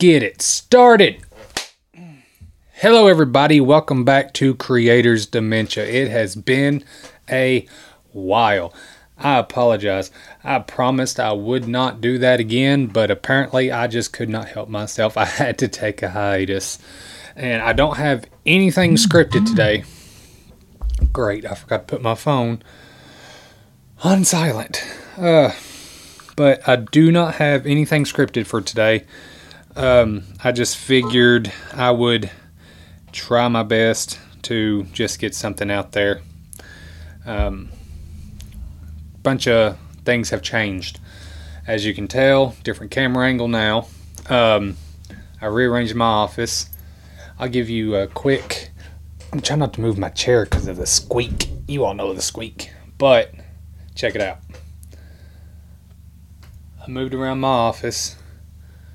Get it started. Hello, everybody. Welcome back to Creators Dementia. It has been a while. I apologize. I promised I would not do that again, but apparently I just could not help myself. I had to take a hiatus. And I don't have anything scripted today. Great. I forgot to put my phone on silent. Uh, but I do not have anything scripted for today. Um, I just figured I would try my best to just get something out there. Um, bunch of things have changed. As you can tell, different camera angle now. Um, I rearranged my office. I'll give you a quick. I'm trying not to move my chair because of the squeak. You all know the squeak. But check it out. I moved around my office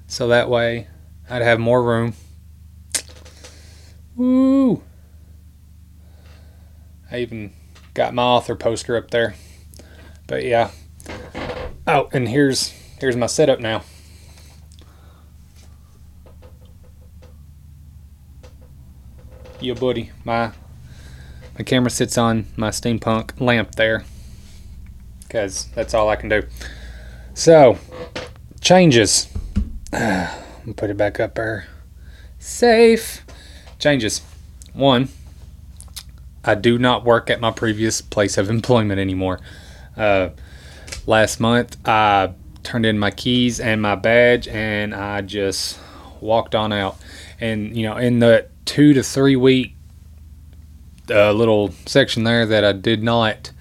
so that way I'd have more room. Woo! I even got my author poster up there. But yeah. Oh, and here's here's my setup now. Yeah, buddy. My my camera sits on my steampunk lamp there. Cause that's all I can do. So changes. put it back up there. Safe. Changes. One, I do not work at my previous place of employment anymore. Uh, last month, I turned in my keys and my badge, and I just walked on out. And you know, in the two to three week uh, little section there that I did not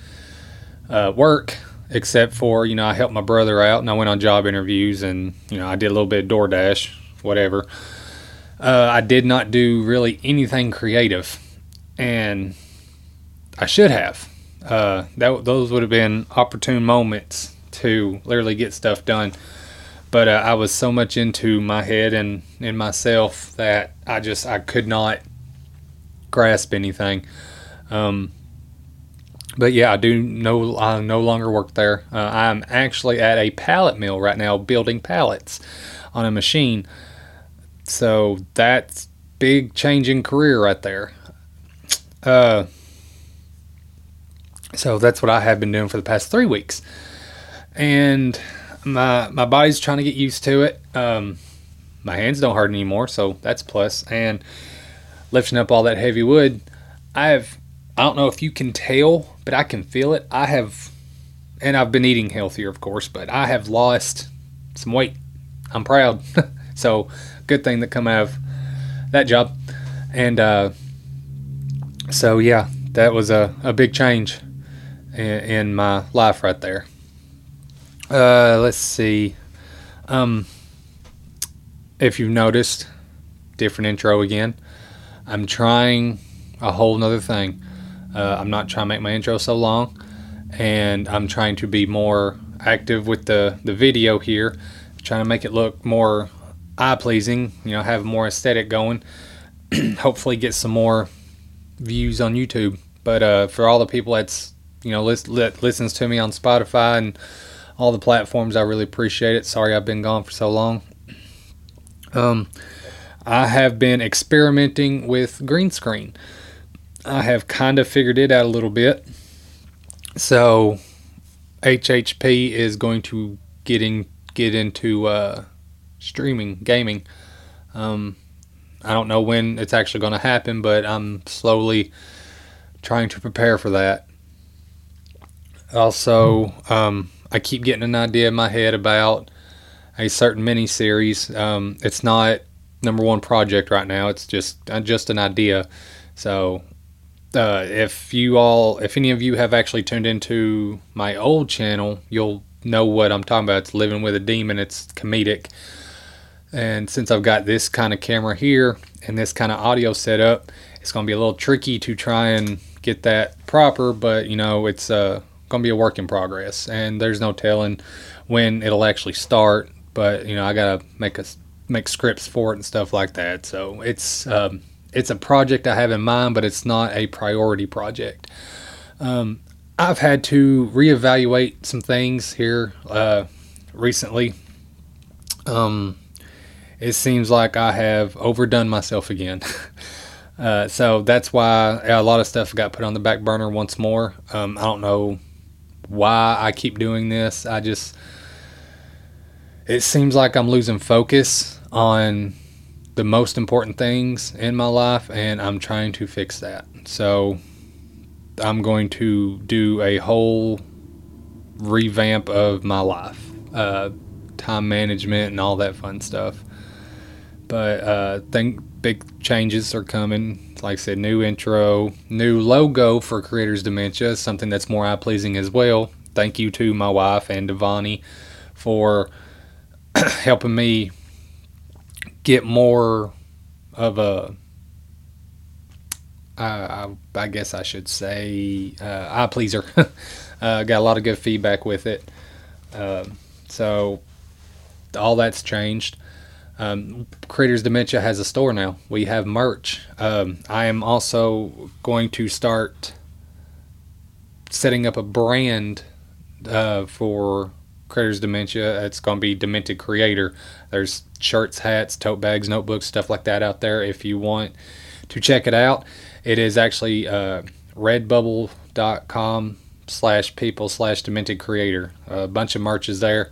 uh, work, except for you know I helped my brother out and I went on job interviews and you know I did a little bit of DoorDash, whatever. Uh, I did not do really anything creative, and I should have. Uh, that those would have been opportune moments to literally get stuff done. But uh, I was so much into my head and in myself that I just I could not grasp anything. Um, but yeah, I do no I no longer work there. Uh, I'm actually at a pallet mill right now, building pallets on a machine. So that's big change in career right there. Uh, so that's what I have been doing for the past three weeks, and my my body's trying to get used to it. Um, my hands don't hurt anymore, so that's plus. And lifting up all that heavy wood, I have I don't know if you can tell, but I can feel it. I have, and I've been eating healthier, of course, but I have lost some weight. I'm proud. so, good thing that come out of that job. And uh, so, yeah, that was a, a big change in, in my life right there. Uh, let's see. Um, if you've noticed, different intro again. I'm trying a whole nother thing. Uh, I'm not trying to make my intro so long, and I'm trying to be more active with the the video here, trying to make it look more eye pleasing. You know, have more aesthetic going. Hopefully, get some more views on YouTube. But uh, for all the people that's you know list, listens to me on Spotify and all the platforms, I really appreciate it. Sorry I've been gone for so long. Um, I have been experimenting with green screen. I have kind of figured it out a little bit. So HHP is going to getting get into uh, streaming gaming. Um, I don't know when it's actually going to happen, but I'm slowly trying to prepare for that. Also, um, I keep getting an idea in my head about a certain mini series. Um, it's not number one project right now. It's just uh, just an idea. So uh, if you all, if any of you have actually tuned into my old channel, you'll know what I'm talking about. It's Living with a Demon. It's comedic. And since I've got this kind of camera here and this kind of audio set up, it's going to be a little tricky to try and get that proper, but you know, it's uh, going to be a work in progress. And there's no telling when it'll actually start, but you know, I got to make a make scripts for it and stuff like that. So it's um, it's a project I have in mind, but it's not a priority project. Um, I've had to reevaluate some things here uh, recently. Um, it seems like I have overdone myself again. uh, so that's why a lot of stuff got put on the back burner once more. Um, I don't know why I keep doing this. I just, it seems like I'm losing focus on the most important things in my life, and I'm trying to fix that. So I'm going to do a whole revamp of my life, uh, time management, and all that fun stuff. But uh, think big changes are coming. Like I said, new intro, new logo for Creators Dementia, something that's more eye pleasing as well. Thank you to my wife and Devani for helping me get more of a uh, I, I, guess I should say uh, eye pleaser. uh, got a lot of good feedback with it. Um, so all that's changed. Um, Creators Dementia has a store now. We have merch. Um, I am also going to start setting up a brand uh, for Creators Dementia. It's going to be Demented Creator. There's shirts, hats, tote bags, notebooks, stuff like that out there. If you want to check it out, it is actually uh, redbubble.com slash people slash demented creator. A bunch of merch is there.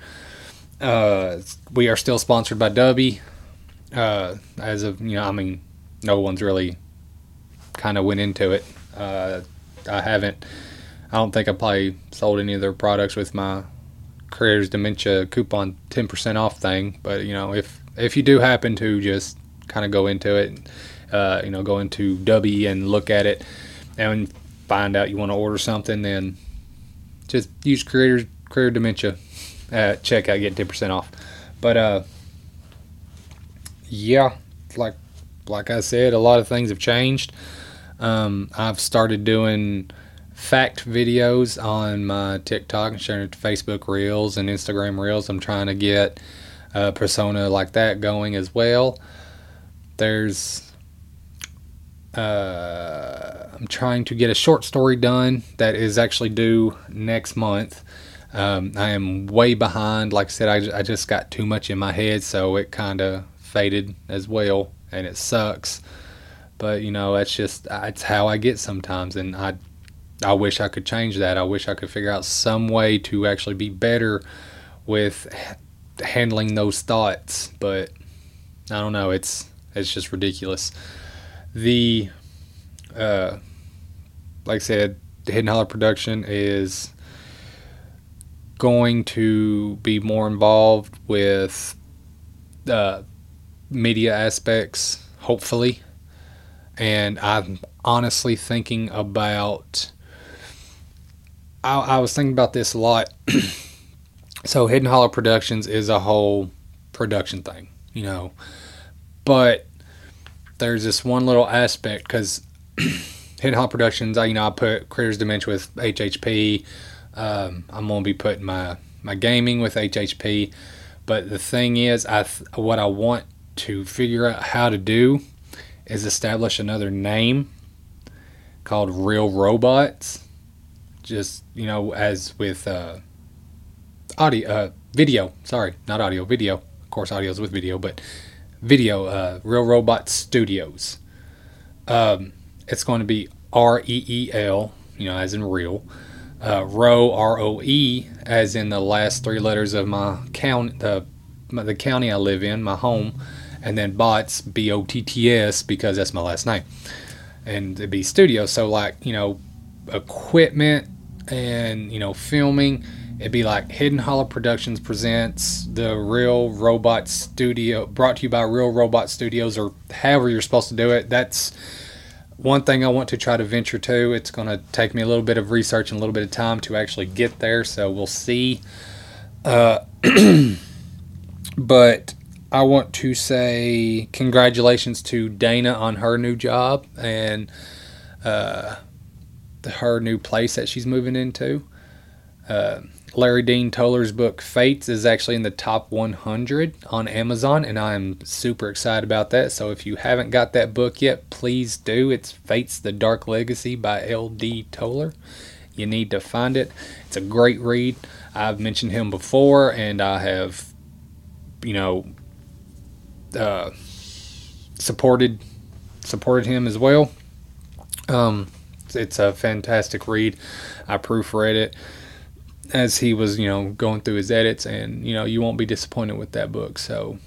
Uh, we are still sponsored by Dubby. Uh, as of you know, I mean, no one's really kind of went into it. Uh, I haven't. I don't think I probably sold any of their products with my Creators Dementia coupon 10% off thing. But you know, if if you do happen to just kind of go into it, uh, you know, go into Dubby and look at it and find out you want to order something, then just use Creators Creator Dementia at checkout, get 10% off. But uh, yeah, like like I said, a lot of things have changed. Um, I've started doing fact videos on my TikTok and sharing it to Facebook Reels and Instagram Reels. I'm trying to get a persona like that going as well. There's uh, I'm trying to get a short story done that is actually due next month. Um, I am way behind. Like I said, I, I just got too much in my head, so it kind of faded as well, and it sucks. But you know, that's just it's how I get sometimes, and I I wish I could change that. I wish I could figure out some way to actually be better with handling those thoughts, but I don't know. It's it's just ridiculous. The uh, like I said, Hidden Holler production is going to be more involved with uh, media aspects, hopefully. And I'm honestly thinking about. I, I was thinking about this a lot. so, Hidden Hollow Productions is a whole production thing, you know. But there's this one little aspect because Hidden Hollow Productions, I you know I put Creators Dementia with HHP, um, I'm gonna be putting my my gaming with HHP, but the thing is, I th- what I want to figure out how to do is establish another name called Real Robots. Just you know, as with uh, audio, uh, video. Sorry, not audio, video. Of course, audio is with video, but video. Uh, Real Robot Studios. Um, it's going to be R E E L, you know, as in real uh, Roe R O E, as in the last three letters of my county, the the county I live in, my home, and then Bots B O T T S because that's my last name, and it'd be studio. So like you know, equipment and you know filming. It'd be like Hidden hollow Productions presents the Real Robot Studio, brought to you by Real Robot Studios, or however you're supposed to do it. That's one thing I want to try to venture to. It's going to take me a little bit of research and a little bit of time to actually get there, so we'll see. Uh, but I want to say congratulations to Dana on her new job and uh, her new place that she's moving into. Uh, Larry Dean Toller's book Fates is actually in the top 100 on Amazon, and I'm super excited about that. So if you haven't got that book yet, please do. It's Fates the Dark Legacy by L.D. Toller. You need to find it. It's a great read. I've mentioned him before, and I have, you know, uh, supported supported him as well. Um, it's a fantastic read. I proofread it as he was, you know, going through his edits, and you know, you won't be disappointed with that book. So,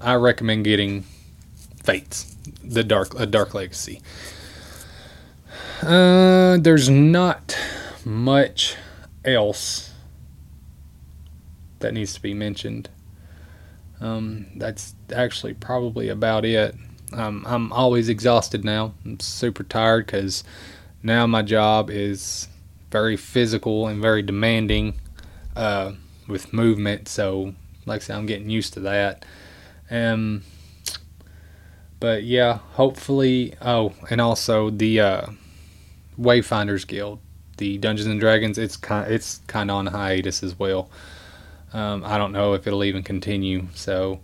I recommend getting Fates, the Dark, a Dark Legacy. Uh, there's not much else that needs to be mentioned. Um, that's actually probably about it. Um, I'm always exhausted now. I'm super tired because now my job is very physical and very demanding uh, with movement. So, like I said, I'm getting used to that. Um, but yeah, hopefully. Oh, and also the uh, Wayfinders Guild, the Dungeons and Dragons. It's kind it's kind of on hiatus as well. Um, I don't know if it'll even continue. So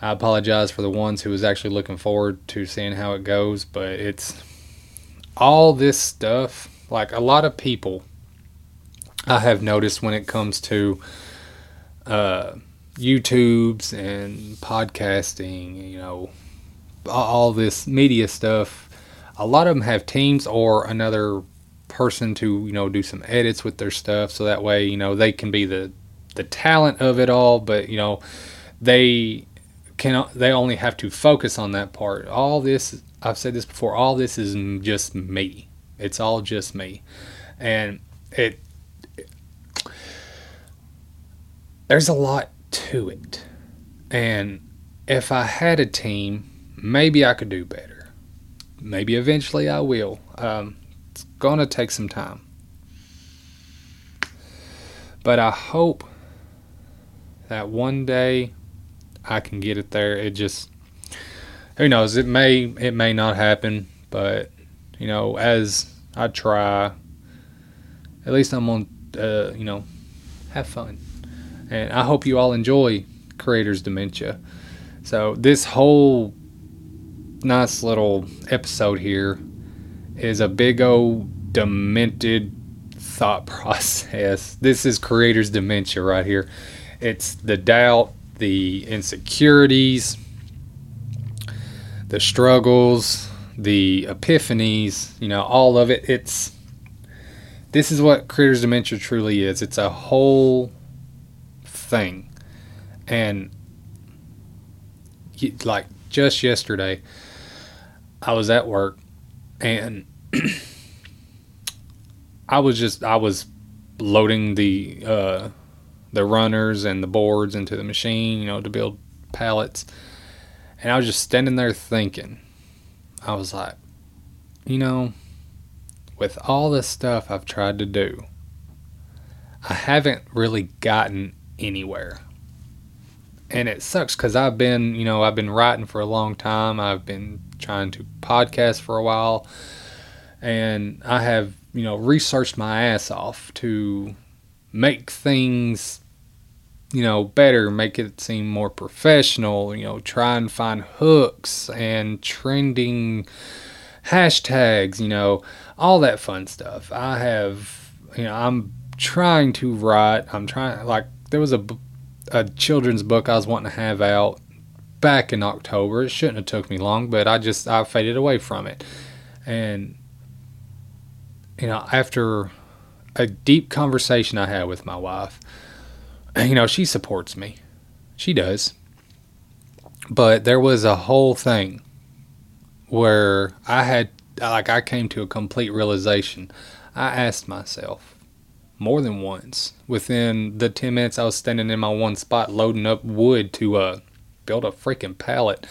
I apologize for the ones who was actually looking forward to seeing how it goes, but it's all this stuff. Like a lot of people, I have noticed when it comes to uh, YouTube's and podcasting, you know, all this media stuff. A lot of them have teams or another person to you know do some edits with their stuff, so that way you know they can be the the talent of it all, but you know they can they only have to focus on that part. All this I've said this before. All this is just me. It's all just me, and it, it there's a lot to it. And if I had a team, maybe I could do better. Maybe eventually I will. Um, it's gonna take some time, but I hope that one day I can get it there. It just who knows? It may it may not happen, but you know, as I try, at least I'm on. Uh, you know, have fun, and I hope you all enjoy Creators Dementia. So this whole nice little episode here is a big old demented thought process. This is Creators Dementia right here. It's the doubt, the insecurities, the struggles, the epiphanies, you know, all of it. It's this is what Creators Dementia truly is. It's a whole thing. And like just yesterday, I was at work and I was just I was loading the uh, the runners and the boards into the machine, you know, to build pallets. And I was just standing there thinking, I was like, you know, with all this stuff I've tried to do, I haven't really gotten anywhere. And it sucks because I've been, you know, I've been writing for a long time. I've been trying to podcast for a while. And I have, you know, researched my ass off to make things you know, better, make it seem more professional, you know, try and find hooks and trending hashtags, you know, all that fun stuff. I have, you know, I'm trying to write, I'm trying, like, there was a, a children's book I was wanting to have out back in October. It shouldn't have took me long, but I just, I faded away from it. And, you know, after a deep conversation I had with my wife, you know, she supports me. She does. But there was a whole thing where I had, like, I came to a complete realization. I asked myself more than once within the 10 minutes I was standing in my one spot loading up wood to uh, build a freaking pallet.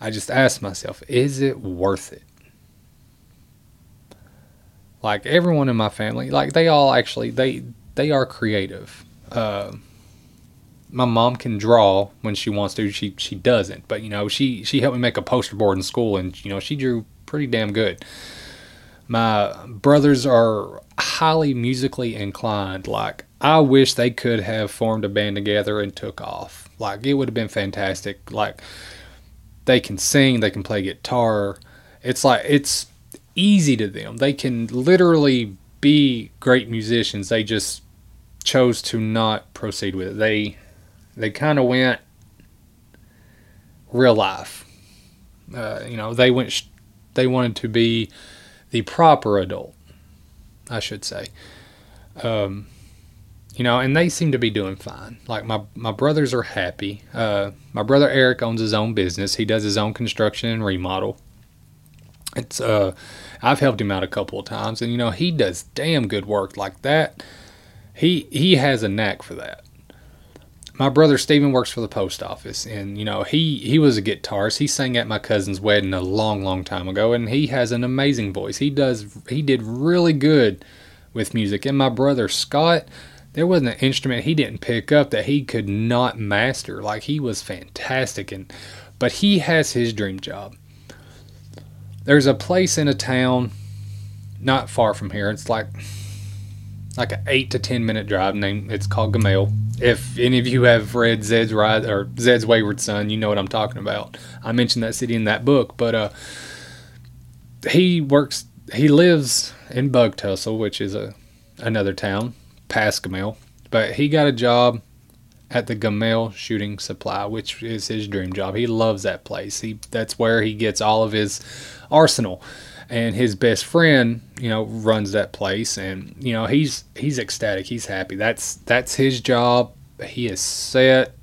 I just asked myself, is it worth it? Like everyone in my family, like they all actually they they are creative uh, my mom can draw when she wants to. She she doesn't, but you know she she helped me make a poster board in school, and you know she drew pretty damn good. My brothers are highly musically inclined. Like I wish they could have formed a band together and took off. Like it would have been fantastic. Like they can sing, they can play guitar. It's like it's easy to them. They can literally be great musicians. They just chose to not proceed with it. They they kind of went real life. Uh, you know, they went, sh- they wanted to be the proper adult, I should say. Um, you know, and they seem to be doing fine. Like my my brothers are happy. Uh, my brother Eric owns his own business. He does his own construction and remodel. It's uh, I've helped him out a couple of times, and you know he does damn good work like that. He he has a knack for that. My brother Steven works for the post office, and you know he he was a guitarist. He sang at my cousin's wedding a long long time ago, and he has an amazing voice. He does he did really good with music. And my brother Scott there wasn't an instrument he didn't pick up that he could not master. Like he was fantastic and but he has his dream job. There's a place in a town not far from here. It's like like an eight to ten minute drive. Name it's called Gamel. If any of you have read Zed's Ride or Zed's Wayward Son, you know what I'm talking about. I mentioned that city in that book, but uh, he works. He lives in Bug Tussle, which is a another town past Gamel, but he got a job at the Gamel Shooting Supply, which is his dream job. He loves that place. He that's where he gets all of his arsenal. And his best friend, you know, runs that place and you know, he's he's ecstatic. He's happy. That's that's his job. He is set.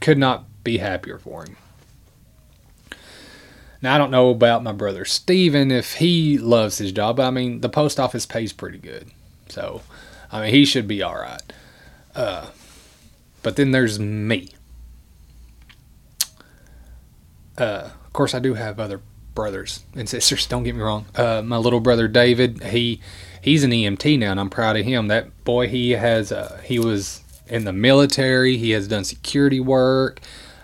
Could not be happier for him. Now I don't know about my brother Steven if he loves his job, but I mean the post office pays pretty good. So I mean, he should be all right. Uh, but then there's me. Uh, of course, I do have other brothers and sisters. Don't get me wrong. Uh, my little brother David, he he's an EMT now, and I'm proud of him. That boy, he has uh, he was in the military. He has done security work.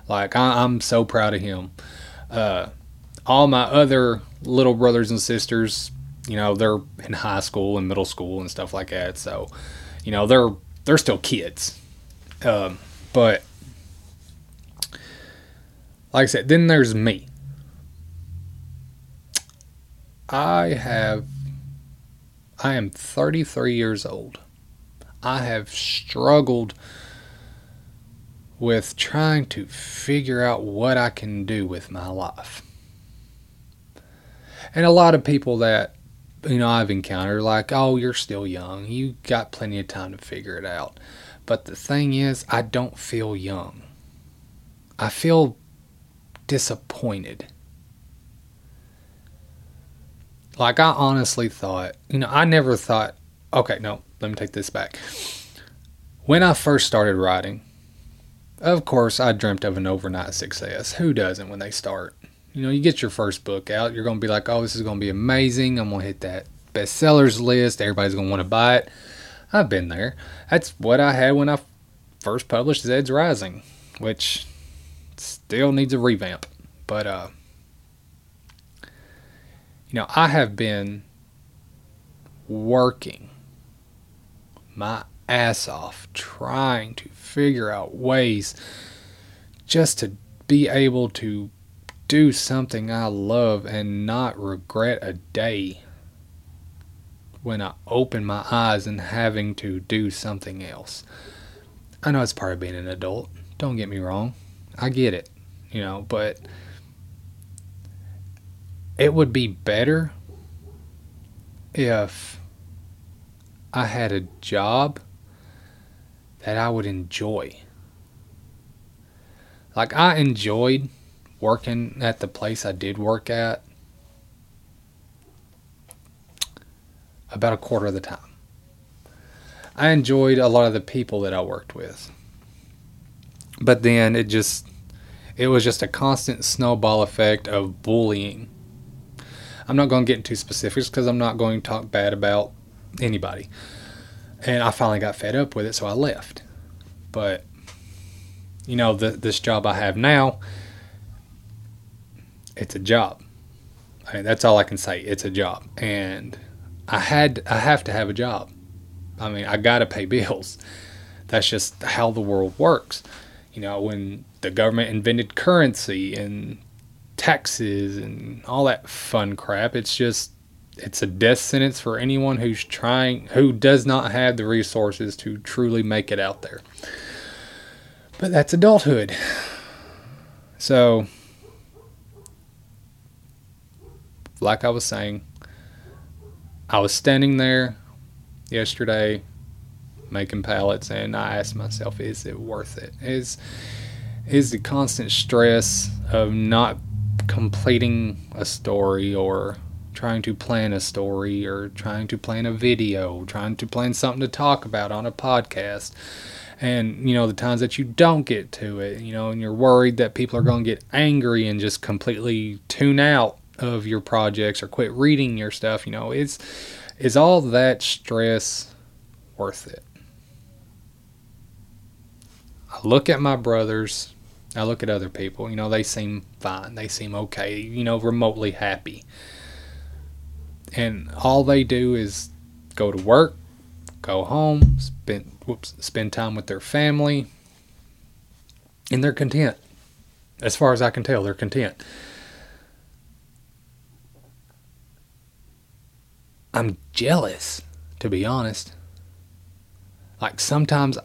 Like I, am so proud of him. Uh, all my other little brothers and sisters, you know they're in high school and middle school and stuff like that so you know they're they're still kids um, but like i said then there's me i have i am 33 years old i have struggled with trying to figure out what i can do with my life and a lot of people that you know I've encountered like, oh, you're still young. You got plenty of time to figure it out. But the thing is, I don't feel young. I feel disappointed. Like I honestly thought, you know, I never thought, okay, no, let me take this back. When I first started writing, of course, I dreamt of an overnight success. Who doesn't when they start? you know, you get your first book out, you're going to be like, oh, this is going to be amazing. I'm going to hit that bestsellers list. Everybody's going to want to buy it. I've been there. That's what I had when I first published Zed's Rising, which still needs a revamp. But, uh, you know, I have been working my ass off trying to figure out ways just to be able to do something I love and not regret a day when I open my eyes and having to do something else. I know it's part of being an adult. Don't get me wrong. I get it, you know, but it would be better if I had a job that I would enjoy. Like I enjoyed working at the place I did work at about a quarter of the time. I enjoyed a lot of the people that I worked with. But then it just it was just a constant snowball effect of bullying. I'm not going to get into specifics because I'm not going to talk bad about anybody. And I finally got fed up with it, so I left. But you know, the, this job I have now, it's a job. I mean, that's all I can say. It's a job, and I had I have to have a job. I mean, I got to pay bills. That's just how the world works. You know, when the government invented currency and taxes and all that fun crap, it's just it's a death sentence for anyone who's trying who does not have the resources to truly make it out there. But that's adulthood. So like I was saying, I was standing there yesterday making pallets and I asked myself, is it worth it? Is is the constant stress of not completing a story or trying to plan a story or trying to plan a video, trying to plan something to talk about on a podcast. And, you know, the times that you don't get to it, you know, and you're worried that people are going to get angry and just completely tune out of your projects or quit reading your stuff, you know, is is all that stress worth it? I look at my brothers, I look at other people, you know, they seem fine, they seem okay, you know, remotely happy. And all they do is go to work, go home, spend whoops, spend time with their family, and they're content. As far as I can tell, they're content. I'm jealous, to be honest. Like sometimes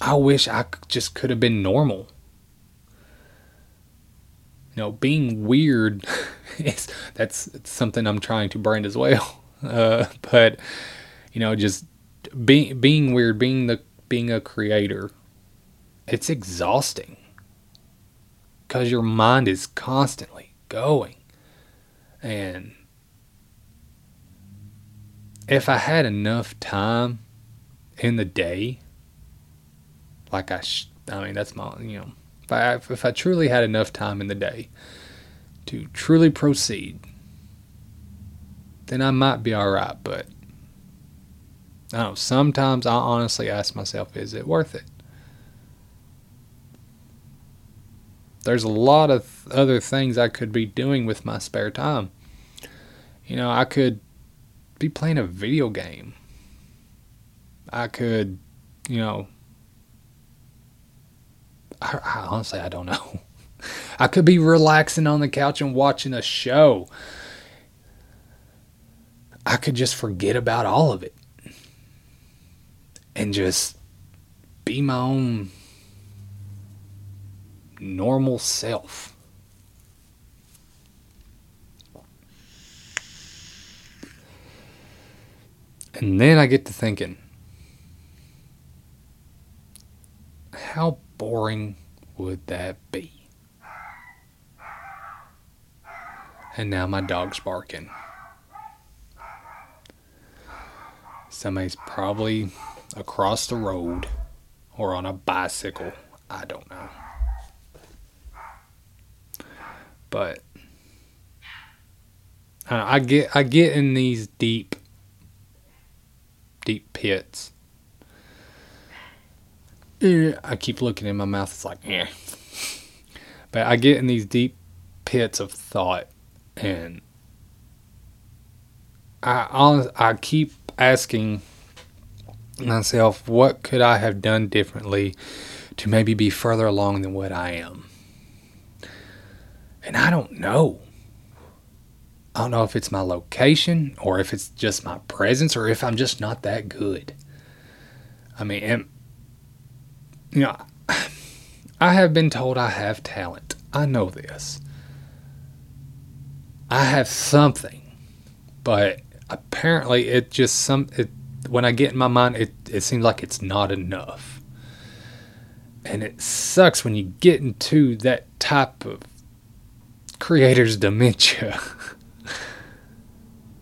I wish I just could have been normal. You know, being weird is that's something I'm trying to brand as well. Uh, but you know, just being being weird, being the being a creator, it's exhausting because your mind is constantly going, and if I had enough time in the day, like I, sh- I mean, that's my, you know, if I, if I truly had enough time in the day to truly proceed, then I might be all right. But I don't know. Sometimes I honestly ask myself, is it worth it? There's a lot of other things I could be doing with my spare time. You know, I could be playing a video game. I could, you know, I, I honestly I don't know. I could be relaxing on the couch and watching a show. I could just forget about all of it and just be my own normal self. And then I get to thinking, how boring would that be? And now my dog's barking. Somebody's probably across the road or on a bicycle. I don't know. But I get I get in these deep deep pits. I keep looking in my mouth. It's like, yeah. But I get in these deep pits of thought, and I I keep asking myself, what could I have done differently to maybe be further along than what I am? And I don't know. I don't know if it's my location or if it's just my presence or if I'm just not that good. I mean, you know, I have been told I have talent. I know this. I have something, but apparently it just some it when I get in my mind, it, it seems like it's not enough. And it sucks when you get into that type of creator's dementia.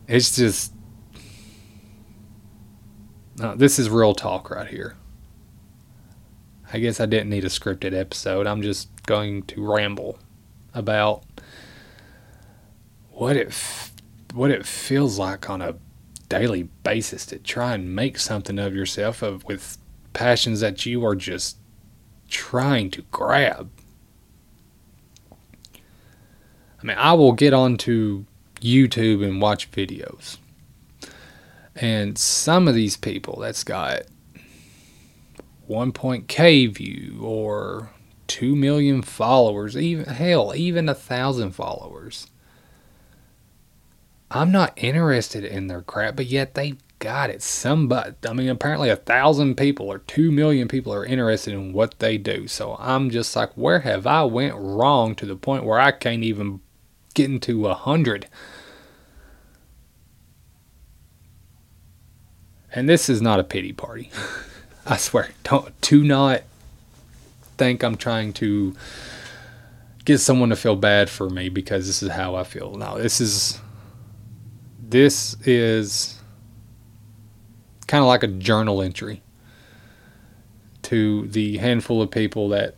it's just. No, this is real talk right here. I guess I didn't need a scripted episode. I'm just going to ramble about what it what it feels like on a daily basis to try and make something of yourself of with passions that you are just trying to grab. I mean, I will get onto YouTube and watch videos. And some of these people that's got 1.k view or 2 million followers, even hell, even a thousand followers I'm not interested in their crap, but yet they got it. Somebody, I mean, apparently a thousand people or two million people are interested in what they do. So I'm just like, where have I went wrong to the point where I can't even getting to a hundred. And this is not a pity party. I swear. Don't do not think I'm trying to get someone to feel bad for me because this is how I feel. Now, this is this is kind of like a journal entry to the handful of people that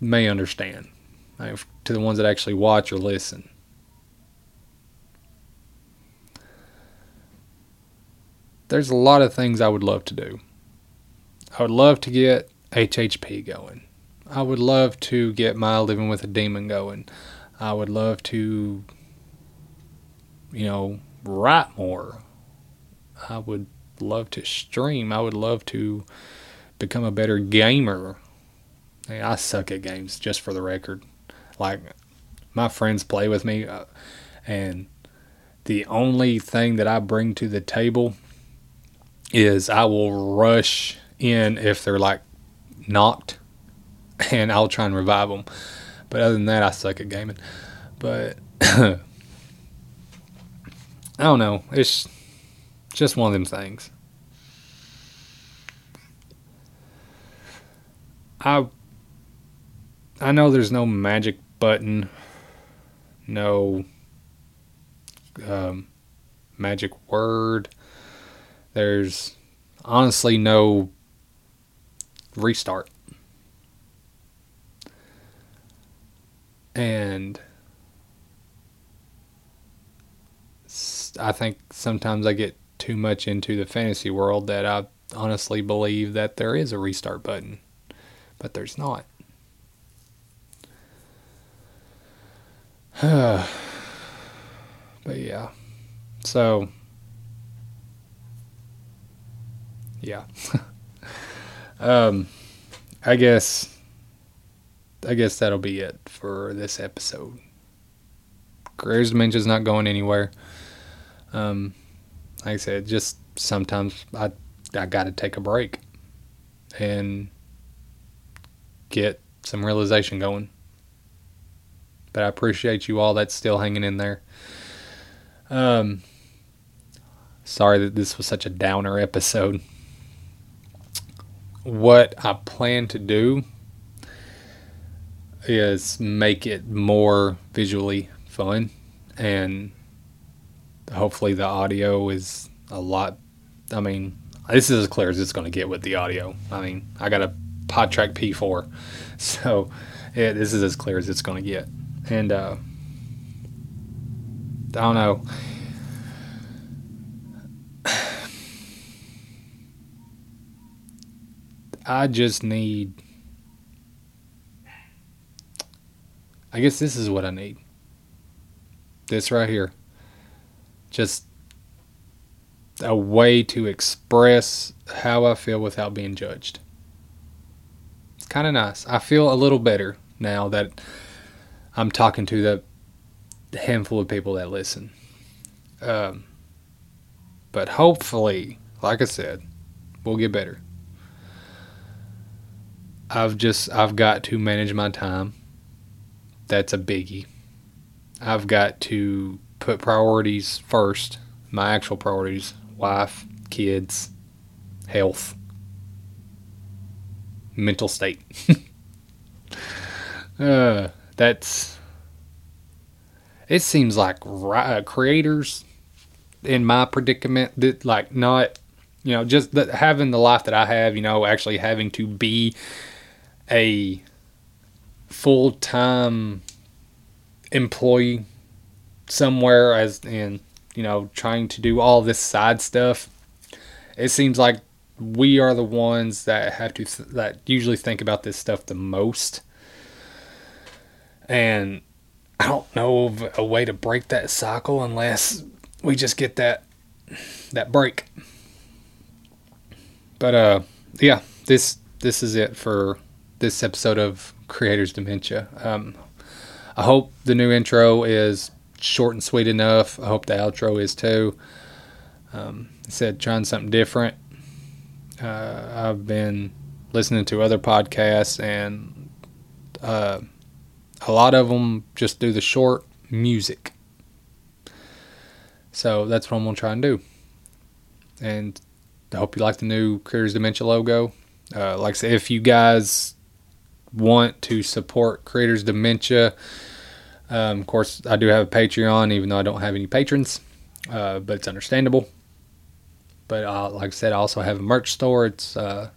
may understand, to the ones that actually watch or listen. There's a lot of things I would love to do. I would love to get HHP going. I would love to get my living with a demon going. I would love to, you know, write more. I would love to stream. I would love to become a better gamer. Hey, I suck at games, just for the record. Like, my friends play with me, uh, and the only thing that I bring to the table is I will rush in if they're like knocked and I'll try and revive them. But other than that, I suck at gaming. But I don't know. It's just one of them things. I I know there's no magic button, no um, magic word. There's honestly no restart. And I think sometimes I get too much into the fantasy world that I honestly believe that there is a restart button, but there's not. but yeah. So, yeah. um, I guess I guess that'll be it for this episode. Creators Dementia's not going anywhere. Um, like I said, just sometimes I I got to take a break and get some realization going. But I appreciate you all that's still hanging in there. Um, sorry that this was such a downer episode. What I plan to do is make it more visually fun and hopefully the audio is a lot i mean this is as clear as it's going to get with the audio. I mean i got a PodTrak P4 so yeah, this is as clear as it's going to get. And uh, i don't know i just need I guess this is what I need. This right here. Just a way to express how I feel without being judged. It's kind of nice. I feel a little better now that I'm talking to the handful of people that listen. Um, but hopefully, like I said, we'll get better. I've just I've got to manage my time that's a biggie. I've got to put priorities first, my actual priorities wife, kids, health, mental state. uh, that's. It seems like uh, creators in my predicament that, like, not, you know, just that having the life that I have, you know, actually having to be a full time employee somewhere as in you know trying to do all this side stuff it seems like we are the ones that have to th- that usually think about this stuff the most. And i don't know of a way to break that cycle unless we just get that that break. But uh yeah this this is it for this episode of creators dementia um I hope the new intro is short and sweet enough. I hope the outro is too. Um, I said trying something different. Uh, I've been listening to other podcasts, and uh, a lot of them just do the short music. So that's what I'm gonna try and do. And I hope you like the new Creators Dementia logo. Uh, like I said, if you guys want to support Creators Dementia, um, of course, I do have a Patreon, even though I don't have any patrons, uh, but it's understandable. But uh, like I said, I also have a merch store. It's uh,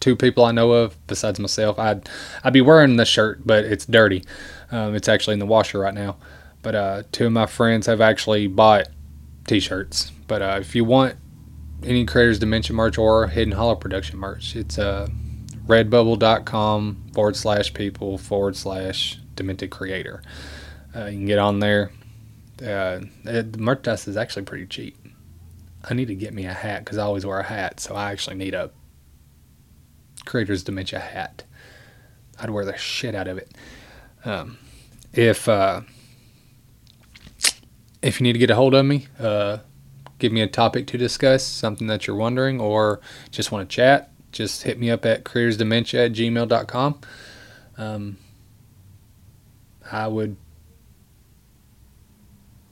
two people I know of besides myself. I'd I'd be wearing the shirt, but it's dirty. Um, it's actually in the washer right now. But uh, two of my friends have actually bought T-shirts. But uh, if you want any Creators Dementia merch or Hidden Hollow Production merch, it's uh, redbubble.com forward slash people forward slash demented creator. Uh, you can get on there. Uh, the merchandise is actually pretty cheap. I need to get me a hat because I always wear a hat, so I actually need a Creators Dementia hat. I'd wear the shit out of it. Um, if uh, if you need to get a hold of me, uh, give me a topic to discuss, something that you're wondering, or just want to chat, just hit me up at creatorsdementia at gmail.com. Um, I would,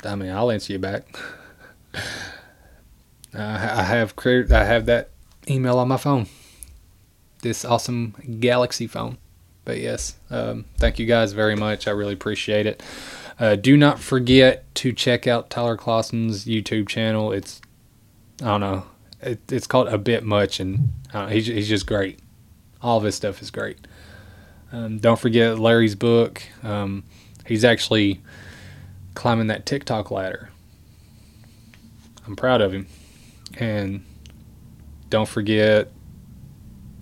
I mean, I'll answer you back. I have created, I have that email on my phone. This awesome Galaxy phone. But yes, um, thank you guys very much. I really appreciate it. Uh, do not forget to check out Tyler Clausen's YouTube channel. It's I don't know, it, it's called a bit much, and know, he's he's just great. All of his stuff is great. Um, don't forget Larry's book. Um, he's actually climbing that TikTok ladder. I'm proud of him. And don't forget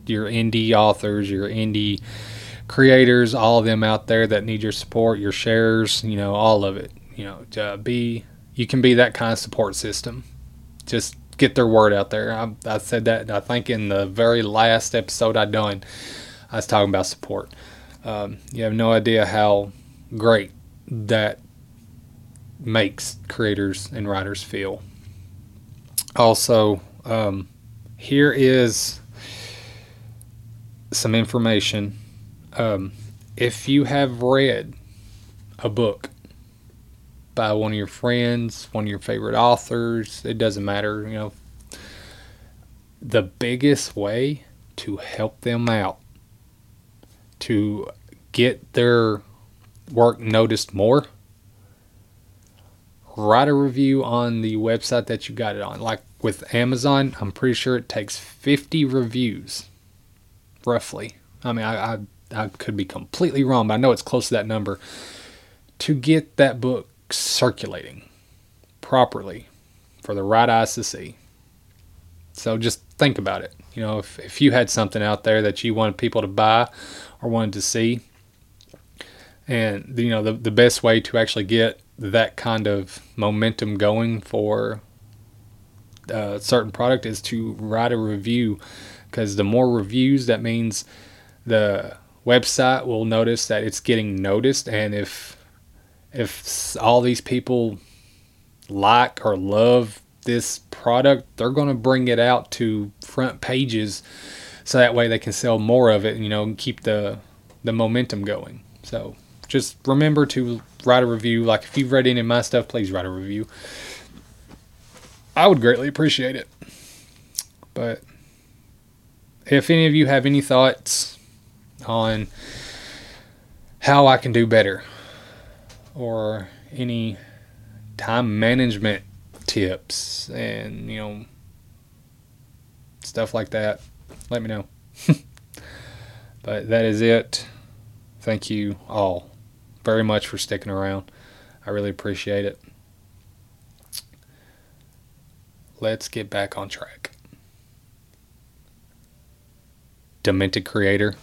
your indie authors, your indie creators, all of them out there that need your support, your shares, you know, all of it. You know, uh, be you can be that kind of support system. Just get their word out there. I, I said that I think in the very last episode I done, I was talking about support. Um, you have no idea how great that makes creators and writers feel. Also, um, here is some information. Um, if you have read a book by one of your friends, one of your favorite authors, it doesn't matter, you know, the biggest way to help them out to get their work noticed more write a review on the website that you got it on. Like with Amazon, I'm pretty sure it takes 50 reviews, roughly. I mean, I, I, I could be completely wrong, but I know it's close to that number to get that book circulating properly for the right eyes to see. So just think about it. You know, if, if you had something out there that you wanted people to buy or wanted to see, and you know the the best way to actually get that kind of momentum going for a certain product is to write a review because the more reviews that means the website will notice that it's getting noticed and if if all these people like or love this product they're going to bring it out to front pages so that way they can sell more of it you know and keep the the momentum going so just remember to write a review. Like if you've read any of my stuff, please write a review. I would greatly appreciate it. But if any of you have any thoughts on how I can do better or any time management tips and you know stuff like that, let me know. but that is it. Thank you all very much for sticking around. I really appreciate it. Let's get back on track. Demented Creator